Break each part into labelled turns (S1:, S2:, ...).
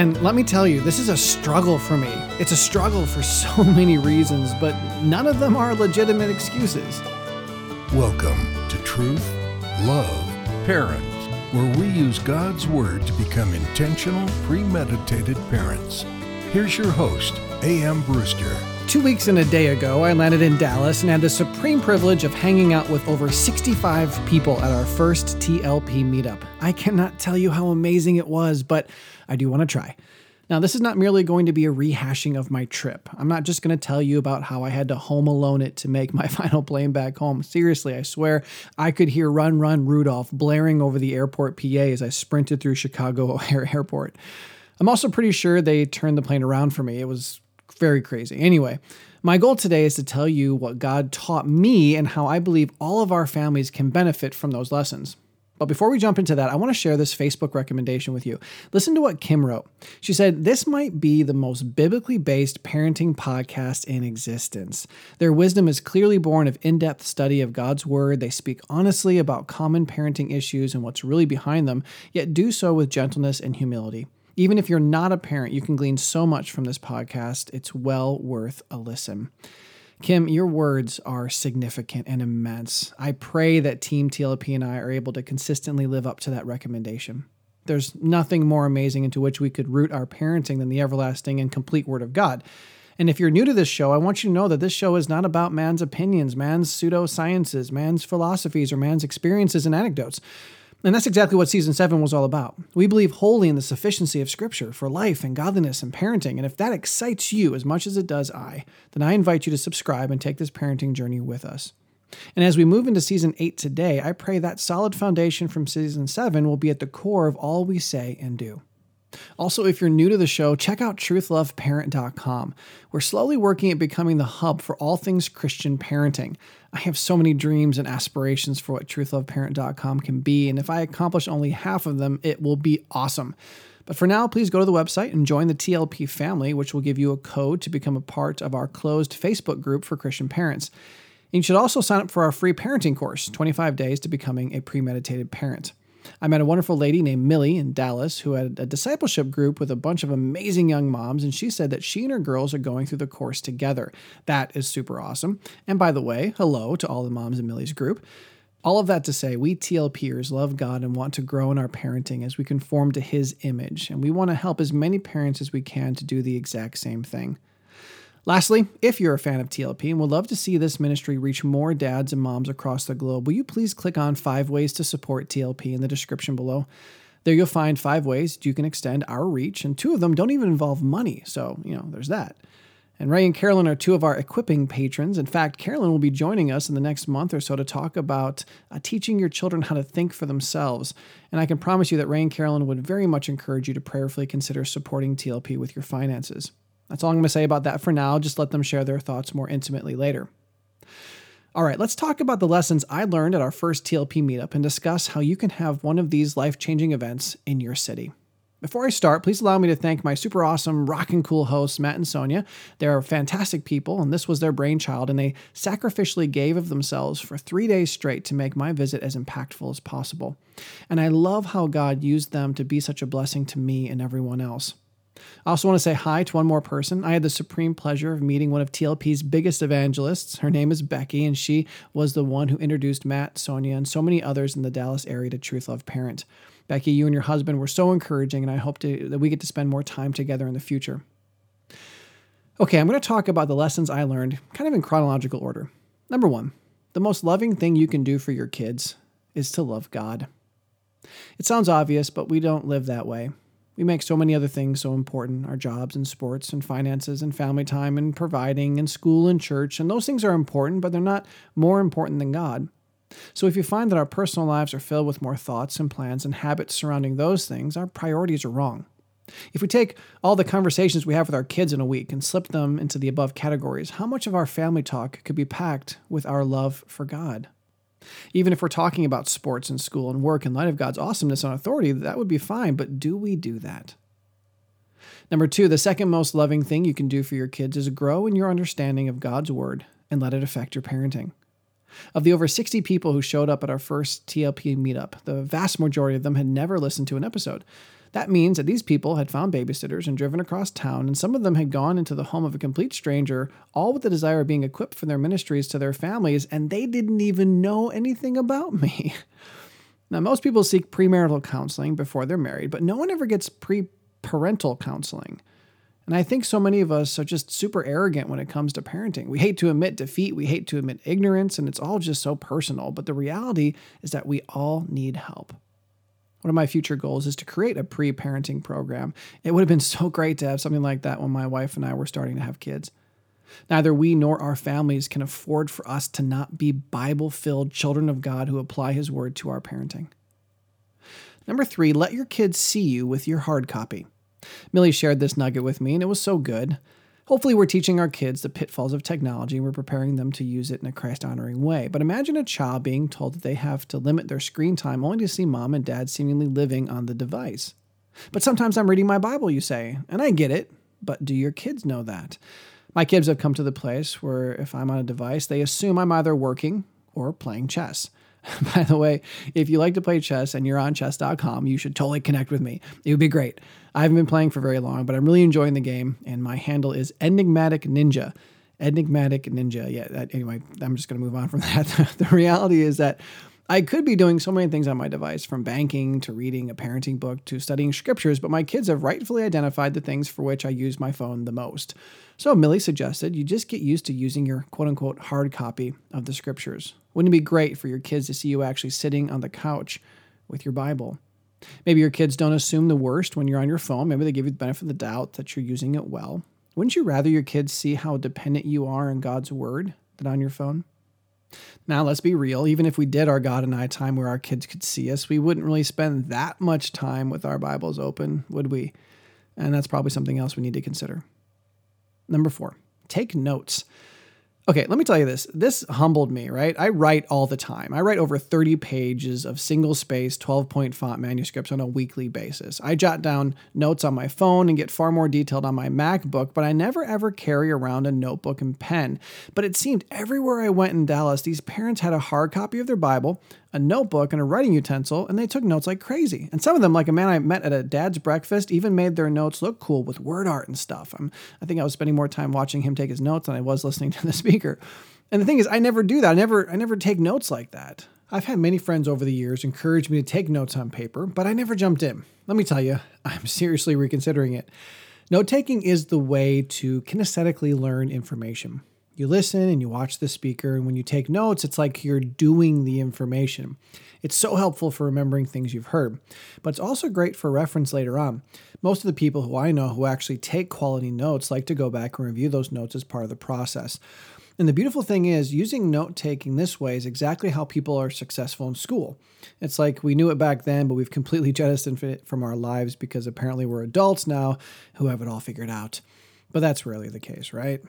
S1: And let me tell you, this is a struggle for me. It's a struggle for so many reasons, but none of them are legitimate excuses.
S2: Welcome to Truth, Love, Parents, where we use God's Word to become intentional, premeditated parents. Here's your host, A.M. Brewster.
S1: Two weeks and a day ago, I landed in Dallas and had the supreme privilege of hanging out with over 65 people at our first TLP meetup. I cannot tell you how amazing it was, but I do want to try. Now, this is not merely going to be a rehashing of my trip. I'm not just going to tell you about how I had to home alone it to make my final plane back home. Seriously, I swear I could hear Run Run Rudolph blaring over the airport PA as I sprinted through Chicago O'Hare Airport. I'm also pretty sure they turned the plane around for me. It was very crazy. Anyway, my goal today is to tell you what God taught me and how I believe all of our families can benefit from those lessons. But before we jump into that, I want to share this Facebook recommendation with you. Listen to what Kim wrote. She said, This might be the most biblically based parenting podcast in existence. Their wisdom is clearly born of in depth study of God's Word. They speak honestly about common parenting issues and what's really behind them, yet do so with gentleness and humility. Even if you're not a parent, you can glean so much from this podcast. It's well worth a listen. Kim, your words are significant and immense. I pray that Team TLP and I are able to consistently live up to that recommendation. There's nothing more amazing into which we could root our parenting than the everlasting and complete Word of God. And if you're new to this show, I want you to know that this show is not about man's opinions, man's pseudosciences, man's philosophies, or man's experiences and anecdotes. And that's exactly what season seven was all about. We believe wholly in the sufficiency of Scripture for life and godliness and parenting. And if that excites you as much as it does I, then I invite you to subscribe and take this parenting journey with us. And as we move into season eight today, I pray that solid foundation from season seven will be at the core of all we say and do. Also, if you're new to the show, check out truthloveparent.com. We're slowly working at becoming the hub for all things Christian parenting. I have so many dreams and aspirations for what truthloveparent.com can be, and if I accomplish only half of them, it will be awesome. But for now, please go to the website and join the TLP family, which will give you a code to become a part of our closed Facebook group for Christian parents. And you should also sign up for our free parenting course 25 Days to Becoming a Premeditated Parent. I met a wonderful lady named Millie in Dallas who had a discipleship group with a bunch of amazing young moms, and she said that she and her girls are going through the course together. That is super awesome. And by the way, hello to all the moms in Millie's group. All of that to say, we TLPers love God and want to grow in our parenting as we conform to His image, and we want to help as many parents as we can to do the exact same thing. Lastly, if you're a fan of TLP and would love to see this ministry reach more dads and moms across the globe, will you please click on five ways to support TLP in the description below? There you'll find five ways you can extend our reach, and two of them don't even involve money, so, you know, there's that. And Ray and Carolyn are two of our equipping patrons. In fact, Carolyn will be joining us in the next month or so to talk about uh, teaching your children how to think for themselves. And I can promise you that Ray and Carolyn would very much encourage you to prayerfully consider supporting TLP with your finances. That's all I'm going to say about that for now. Just let them share their thoughts more intimately later. All right, let's talk about the lessons I learned at our first TLP meetup and discuss how you can have one of these life changing events in your city. Before I start, please allow me to thank my super awesome, rock and cool hosts, Matt and Sonia. They're fantastic people, and this was their brainchild, and they sacrificially gave of themselves for three days straight to make my visit as impactful as possible. And I love how God used them to be such a blessing to me and everyone else. I also want to say hi to one more person. I had the supreme pleasure of meeting one of TLP's biggest evangelists. Her name is Becky, and she was the one who introduced Matt, Sonia, and so many others in the Dallas area to Truth Love Parent. Becky, you and your husband were so encouraging, and I hope to, that we get to spend more time together in the future. Okay, I'm going to talk about the lessons I learned kind of in chronological order. Number one, the most loving thing you can do for your kids is to love God. It sounds obvious, but we don't live that way. We make so many other things so important our jobs and sports and finances and family time and providing and school and church. And those things are important, but they're not more important than God. So if you find that our personal lives are filled with more thoughts and plans and habits surrounding those things, our priorities are wrong. If we take all the conversations we have with our kids in a week and slip them into the above categories, how much of our family talk could be packed with our love for God? Even if we're talking about sports and school and work in light of God's awesomeness and authority, that would be fine, but do we do that? Number two, the second most loving thing you can do for your kids is grow in your understanding of God's word and let it affect your parenting. Of the over 60 people who showed up at our first TLP meetup, the vast majority of them had never listened to an episode. That means that these people had found babysitters and driven across town, and some of them had gone into the home of a complete stranger, all with the desire of being equipped for their ministries to their families, and they didn't even know anything about me. Now, most people seek premarital counseling before they're married, but no one ever gets pre parental counseling. And I think so many of us are just super arrogant when it comes to parenting. We hate to admit defeat, we hate to admit ignorance, and it's all just so personal. But the reality is that we all need help. One of my future goals is to create a pre parenting program. It would have been so great to have something like that when my wife and I were starting to have kids. Neither we nor our families can afford for us to not be Bible filled children of God who apply His word to our parenting. Number three, let your kids see you with your hard copy. Millie shared this nugget with me, and it was so good. Hopefully, we're teaching our kids the pitfalls of technology and we're preparing them to use it in a Christ honoring way. But imagine a child being told that they have to limit their screen time only to see mom and dad seemingly living on the device. But sometimes I'm reading my Bible, you say, and I get it, but do your kids know that? My kids have come to the place where if I'm on a device, they assume I'm either working or playing chess. By the way, if you like to play chess and you're on chess.com, you should totally connect with me. It would be great. I haven't been playing for very long, but I'm really enjoying the game, and my handle is Enigmatic Ninja. Enigmatic Ninja. Yeah, that, anyway, I'm just going to move on from that. the reality is that I could be doing so many things on my device, from banking to reading a parenting book to studying scriptures, but my kids have rightfully identified the things for which I use my phone the most. So Millie suggested you just get used to using your quote unquote hard copy of the scriptures. Wouldn't it be great for your kids to see you actually sitting on the couch with your Bible? Maybe your kids don't assume the worst when you're on your phone. Maybe they give you the benefit of the doubt that you're using it well. Wouldn't you rather your kids see how dependent you are on God's word than on your phone? Now, let's be real. Even if we did our God and I time where our kids could see us, we wouldn't really spend that much time with our Bibles open, would we? And that's probably something else we need to consider. Number four, take notes. Okay, let me tell you this. This humbled me, right? I write all the time. I write over 30 pages of single space, 12 point font manuscripts on a weekly basis. I jot down notes on my phone and get far more detailed on my MacBook, but I never ever carry around a notebook and pen. But it seemed everywhere I went in Dallas, these parents had a hard copy of their Bible, a notebook and a writing utensil, and they took notes like crazy. And some of them, like a man I met at a dad's breakfast, even made their notes look cool with word art and stuff. I'm, I think I was spending more time watching him take his notes than I was listening to the speaker. And the thing is, I never do that. I never, I never take notes like that. I've had many friends over the years encourage me to take notes on paper, but I never jumped in. Let me tell you, I'm seriously reconsidering it. Note taking is the way to kinesthetically learn information. You listen and you watch the speaker, and when you take notes, it's like you're doing the information. It's so helpful for remembering things you've heard, but it's also great for reference later on. Most of the people who I know who actually take quality notes like to go back and review those notes as part of the process. And the beautiful thing is, using note taking this way is exactly how people are successful in school. It's like we knew it back then, but we've completely jettisoned it from our lives because apparently we're adults now who have it all figured out. But that's rarely the case, right?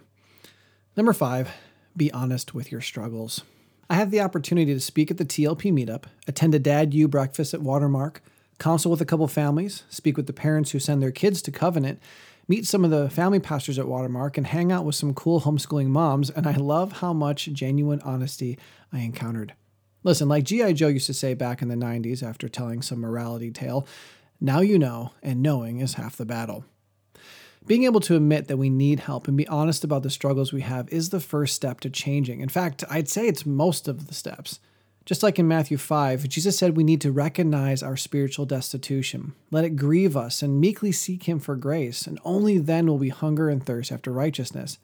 S1: Number five, be honest with your struggles. I had the opportunity to speak at the TLP meetup, attend a Dad U breakfast at Watermark, counsel with a couple families, speak with the parents who send their kids to Covenant, meet some of the family pastors at Watermark, and hang out with some cool homeschooling moms. And I love how much genuine honesty I encountered. Listen, like G.I. Joe used to say back in the 90s after telling some morality tale, now you know, and knowing is half the battle. Being able to admit that we need help and be honest about the struggles we have is the first step to changing. In fact, I'd say it's most of the steps. Just like in Matthew 5, Jesus said we need to recognize our spiritual destitution, let it grieve us, and meekly seek Him for grace, and only then will we hunger and thirst after righteousness.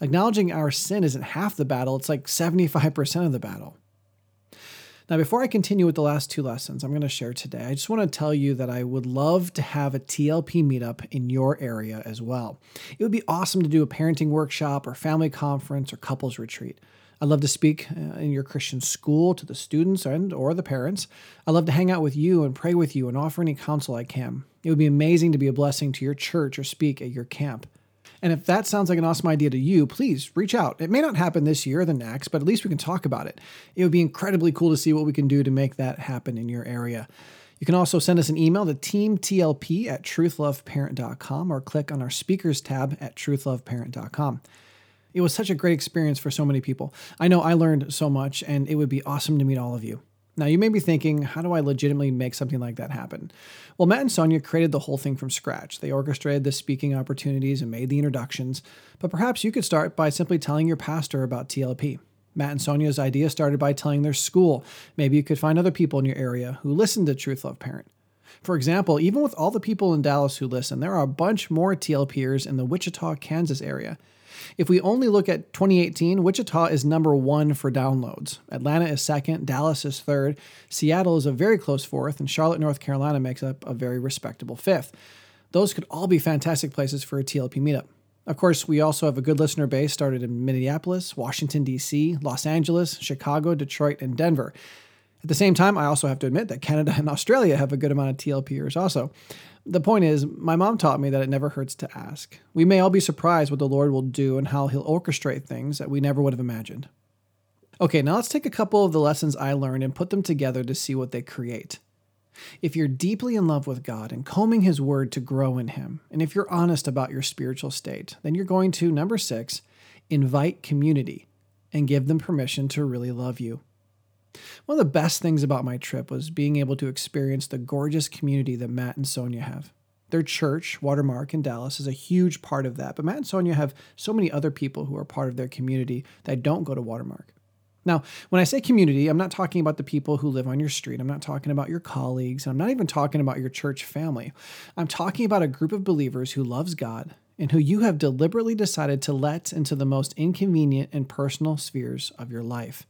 S1: Acknowledging our sin isn't half the battle, it's like 75% of the battle. Now, before I continue with the last two lessons I'm going to share today, I just want to tell you that I would love to have a TLP meetup in your area as well. It would be awesome to do a parenting workshop or family conference or couples retreat. I'd love to speak uh, in your Christian school to the students and or the parents. I'd love to hang out with you and pray with you and offer any counsel I can. It would be amazing to be a blessing to your church or speak at your camp. And if that sounds like an awesome idea to you, please reach out. It may not happen this year or the next, but at least we can talk about it. It would be incredibly cool to see what we can do to make that happen in your area. You can also send us an email to teamtlp at truthloveparent.com or click on our speakers tab at truthloveparent.com. It was such a great experience for so many people. I know I learned so much, and it would be awesome to meet all of you. Now, you may be thinking, how do I legitimately make something like that happen? Well, Matt and Sonia created the whole thing from scratch. They orchestrated the speaking opportunities and made the introductions, but perhaps you could start by simply telling your pastor about TLP. Matt and Sonia's idea started by telling their school. Maybe you could find other people in your area who listen to Truth Love Parent. For example, even with all the people in Dallas who listen, there are a bunch more TLPers in the Wichita, Kansas area. If we only look at 2018, Wichita is number one for downloads. Atlanta is second, Dallas is third, Seattle is a very close fourth, and Charlotte, North Carolina makes up a very respectable fifth. Those could all be fantastic places for a TLP meetup. Of course, we also have a good listener base started in Minneapolis, Washington, D.C., Los Angeles, Chicago, Detroit, and Denver. At the same time, I also have to admit that Canada and Australia have a good amount of TLPers also. The point is, my mom taught me that it never hurts to ask. We may all be surprised what the Lord will do and how He'll orchestrate things that we never would have imagined. Okay, now let's take a couple of the lessons I learned and put them together to see what they create. If you're deeply in love with God and combing His Word to grow in Him, and if you're honest about your spiritual state, then you're going to, number six, invite community and give them permission to really love you. One of the best things about my trip was being able to experience the gorgeous community that Matt and Sonia have. Their church, Watermark in Dallas, is a huge part of that, but Matt and Sonia have so many other people who are part of their community that don't go to Watermark. Now, when I say community, I'm not talking about the people who live on your street. I'm not talking about your colleagues. I'm not even talking about your church family. I'm talking about a group of believers who loves God and who you have deliberately decided to let into the most inconvenient and personal spheres of your life.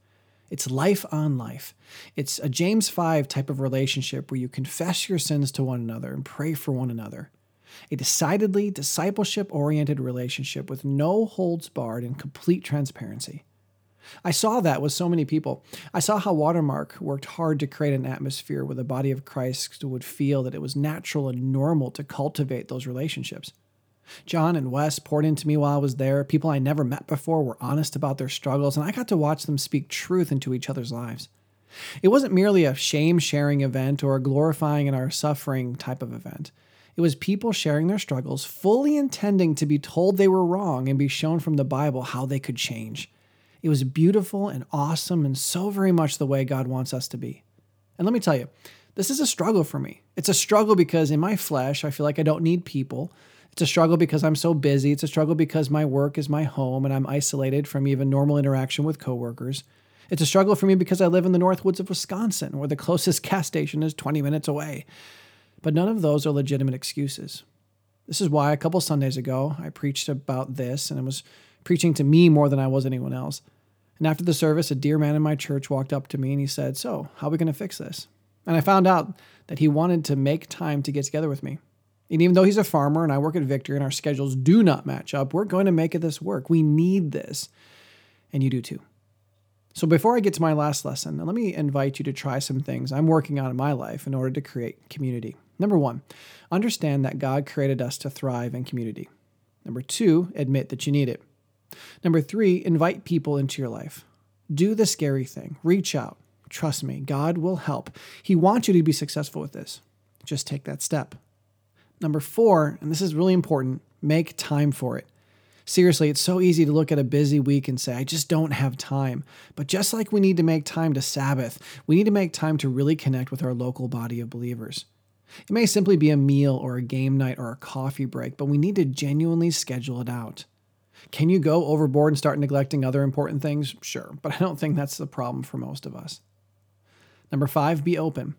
S1: It's life on life. It's a James 5 type of relationship where you confess your sins to one another and pray for one another. A decidedly discipleship oriented relationship with no holds barred and complete transparency. I saw that with so many people. I saw how Watermark worked hard to create an atmosphere where the body of Christ would feel that it was natural and normal to cultivate those relationships. John and Wes poured into me while I was there. People I never met before were honest about their struggles, and I got to watch them speak truth into each other's lives. It wasn't merely a shame sharing event or a glorifying in our suffering type of event. It was people sharing their struggles, fully intending to be told they were wrong and be shown from the Bible how they could change. It was beautiful and awesome and so very much the way God wants us to be. And let me tell you, this is a struggle for me. It's a struggle because in my flesh, I feel like I don't need people. It's a struggle because I'm so busy. It's a struggle because my work is my home and I'm isolated from even normal interaction with coworkers. It's a struggle for me because I live in the north woods of Wisconsin, where the closest gas station is 20 minutes away. But none of those are legitimate excuses. This is why a couple Sundays ago I preached about this and I was preaching to me more than I was anyone else. And after the service, a dear man in my church walked up to me and he said, So, how are we going to fix this? And I found out that he wanted to make time to get together with me. And even though he's a farmer and I work at Victory and our schedules do not match up, we're going to make it this work. We need this. And you do too. So before I get to my last lesson, let me invite you to try some things I'm working on in my life in order to create community. Number one, understand that God created us to thrive in community. Number two, admit that you need it. Number three, invite people into your life. Do the scary thing, reach out. Trust me, God will help. He wants you to be successful with this. Just take that step. Number four, and this is really important, make time for it. Seriously, it's so easy to look at a busy week and say, I just don't have time. But just like we need to make time to Sabbath, we need to make time to really connect with our local body of believers. It may simply be a meal or a game night or a coffee break, but we need to genuinely schedule it out. Can you go overboard and start neglecting other important things? Sure, but I don't think that's the problem for most of us. Number five, be open.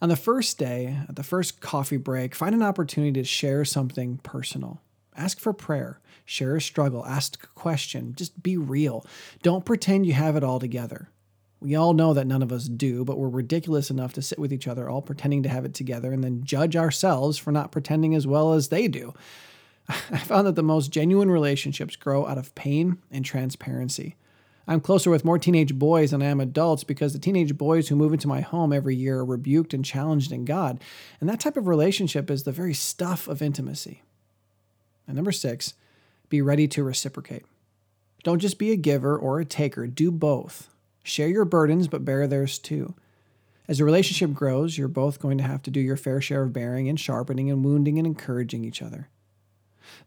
S1: On the first day, at the first coffee break, find an opportunity to share something personal. Ask for prayer, share a struggle, ask a question, just be real. Don't pretend you have it all together. We all know that none of us do, but we're ridiculous enough to sit with each other all pretending to have it together and then judge ourselves for not pretending as well as they do. I found that the most genuine relationships grow out of pain and transparency. I'm closer with more teenage boys than I am adults because the teenage boys who move into my home every year are rebuked and challenged in God. And that type of relationship is the very stuff of intimacy. And number six, be ready to reciprocate. Don't just be a giver or a taker, do both. Share your burdens, but bear theirs too. As a relationship grows, you're both going to have to do your fair share of bearing and sharpening and wounding and encouraging each other.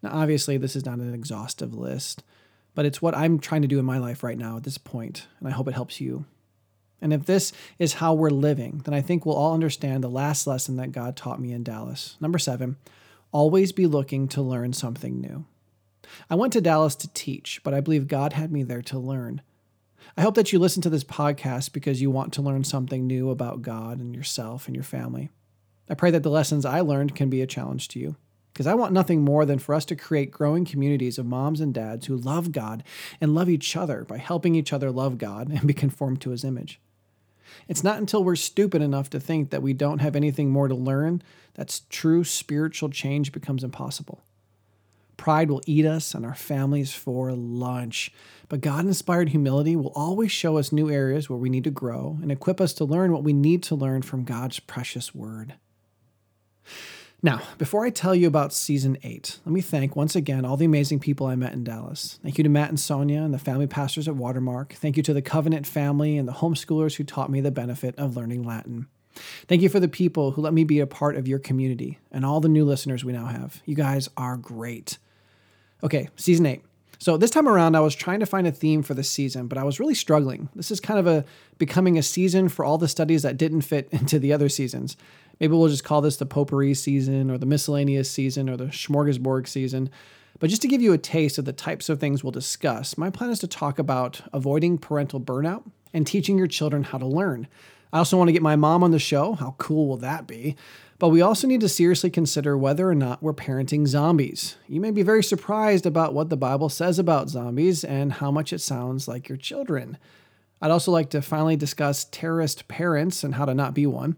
S1: Now, obviously, this is not an exhaustive list. But it's what I'm trying to do in my life right now at this point, and I hope it helps you. And if this is how we're living, then I think we'll all understand the last lesson that God taught me in Dallas. Number seven, always be looking to learn something new. I went to Dallas to teach, but I believe God had me there to learn. I hope that you listen to this podcast because you want to learn something new about God and yourself and your family. I pray that the lessons I learned can be a challenge to you because I want nothing more than for us to create growing communities of moms and dads who love God and love each other by helping each other love God and be conformed to his image. It's not until we're stupid enough to think that we don't have anything more to learn that true spiritual change becomes impossible. Pride will eat us and our families for lunch. But God inspired humility will always show us new areas where we need to grow and equip us to learn what we need to learn from God's precious word. Now, before I tell you about season eight, let me thank once again all the amazing people I met in Dallas. Thank you to Matt and Sonia and the family pastors at Watermark. Thank you to the Covenant family and the homeschoolers who taught me the benefit of learning Latin. Thank you for the people who let me be a part of your community and all the new listeners we now have. You guys are great. Okay, season eight. So this time around, I was trying to find a theme for the season, but I was really struggling. This is kind of a becoming a season for all the studies that didn't fit into the other seasons. Maybe we'll just call this the potpourri season or the miscellaneous season or the smorgasbord season. But just to give you a taste of the types of things we'll discuss, my plan is to talk about avoiding parental burnout and teaching your children how to learn. I also want to get my mom on the show. How cool will that be? But we also need to seriously consider whether or not we're parenting zombies. You may be very surprised about what the Bible says about zombies and how much it sounds like your children. I'd also like to finally discuss terrorist parents and how to not be one.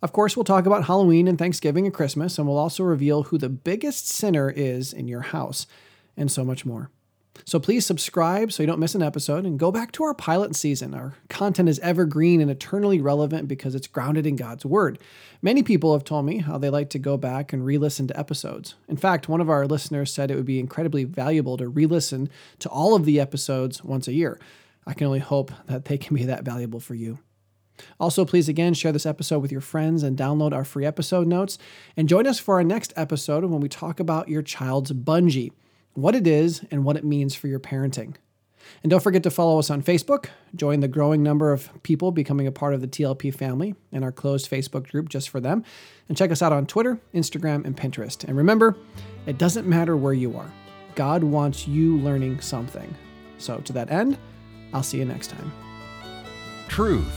S1: Of course, we'll talk about Halloween and Thanksgiving and Christmas, and we'll also reveal who the biggest sinner is in your house, and so much more. So please subscribe so you don't miss an episode and go back to our pilot season. Our content is evergreen and eternally relevant because it's grounded in God's Word. Many people have told me how they like to go back and re listen to episodes. In fact, one of our listeners said it would be incredibly valuable to re listen to all of the episodes once a year. I can only hope that they can be that valuable for you. Also, please again share this episode with your friends and download our free episode notes. And join us for our next episode when we talk about your child's bungee, what it is, and what it means for your parenting. And don't forget to follow us on Facebook, join the growing number of people becoming a part of the TLP family and our closed Facebook group just for them. And check us out on Twitter, Instagram, and Pinterest. And remember, it doesn't matter where you are, God wants you learning something. So, to that end, I'll see you next time.
S2: Truth,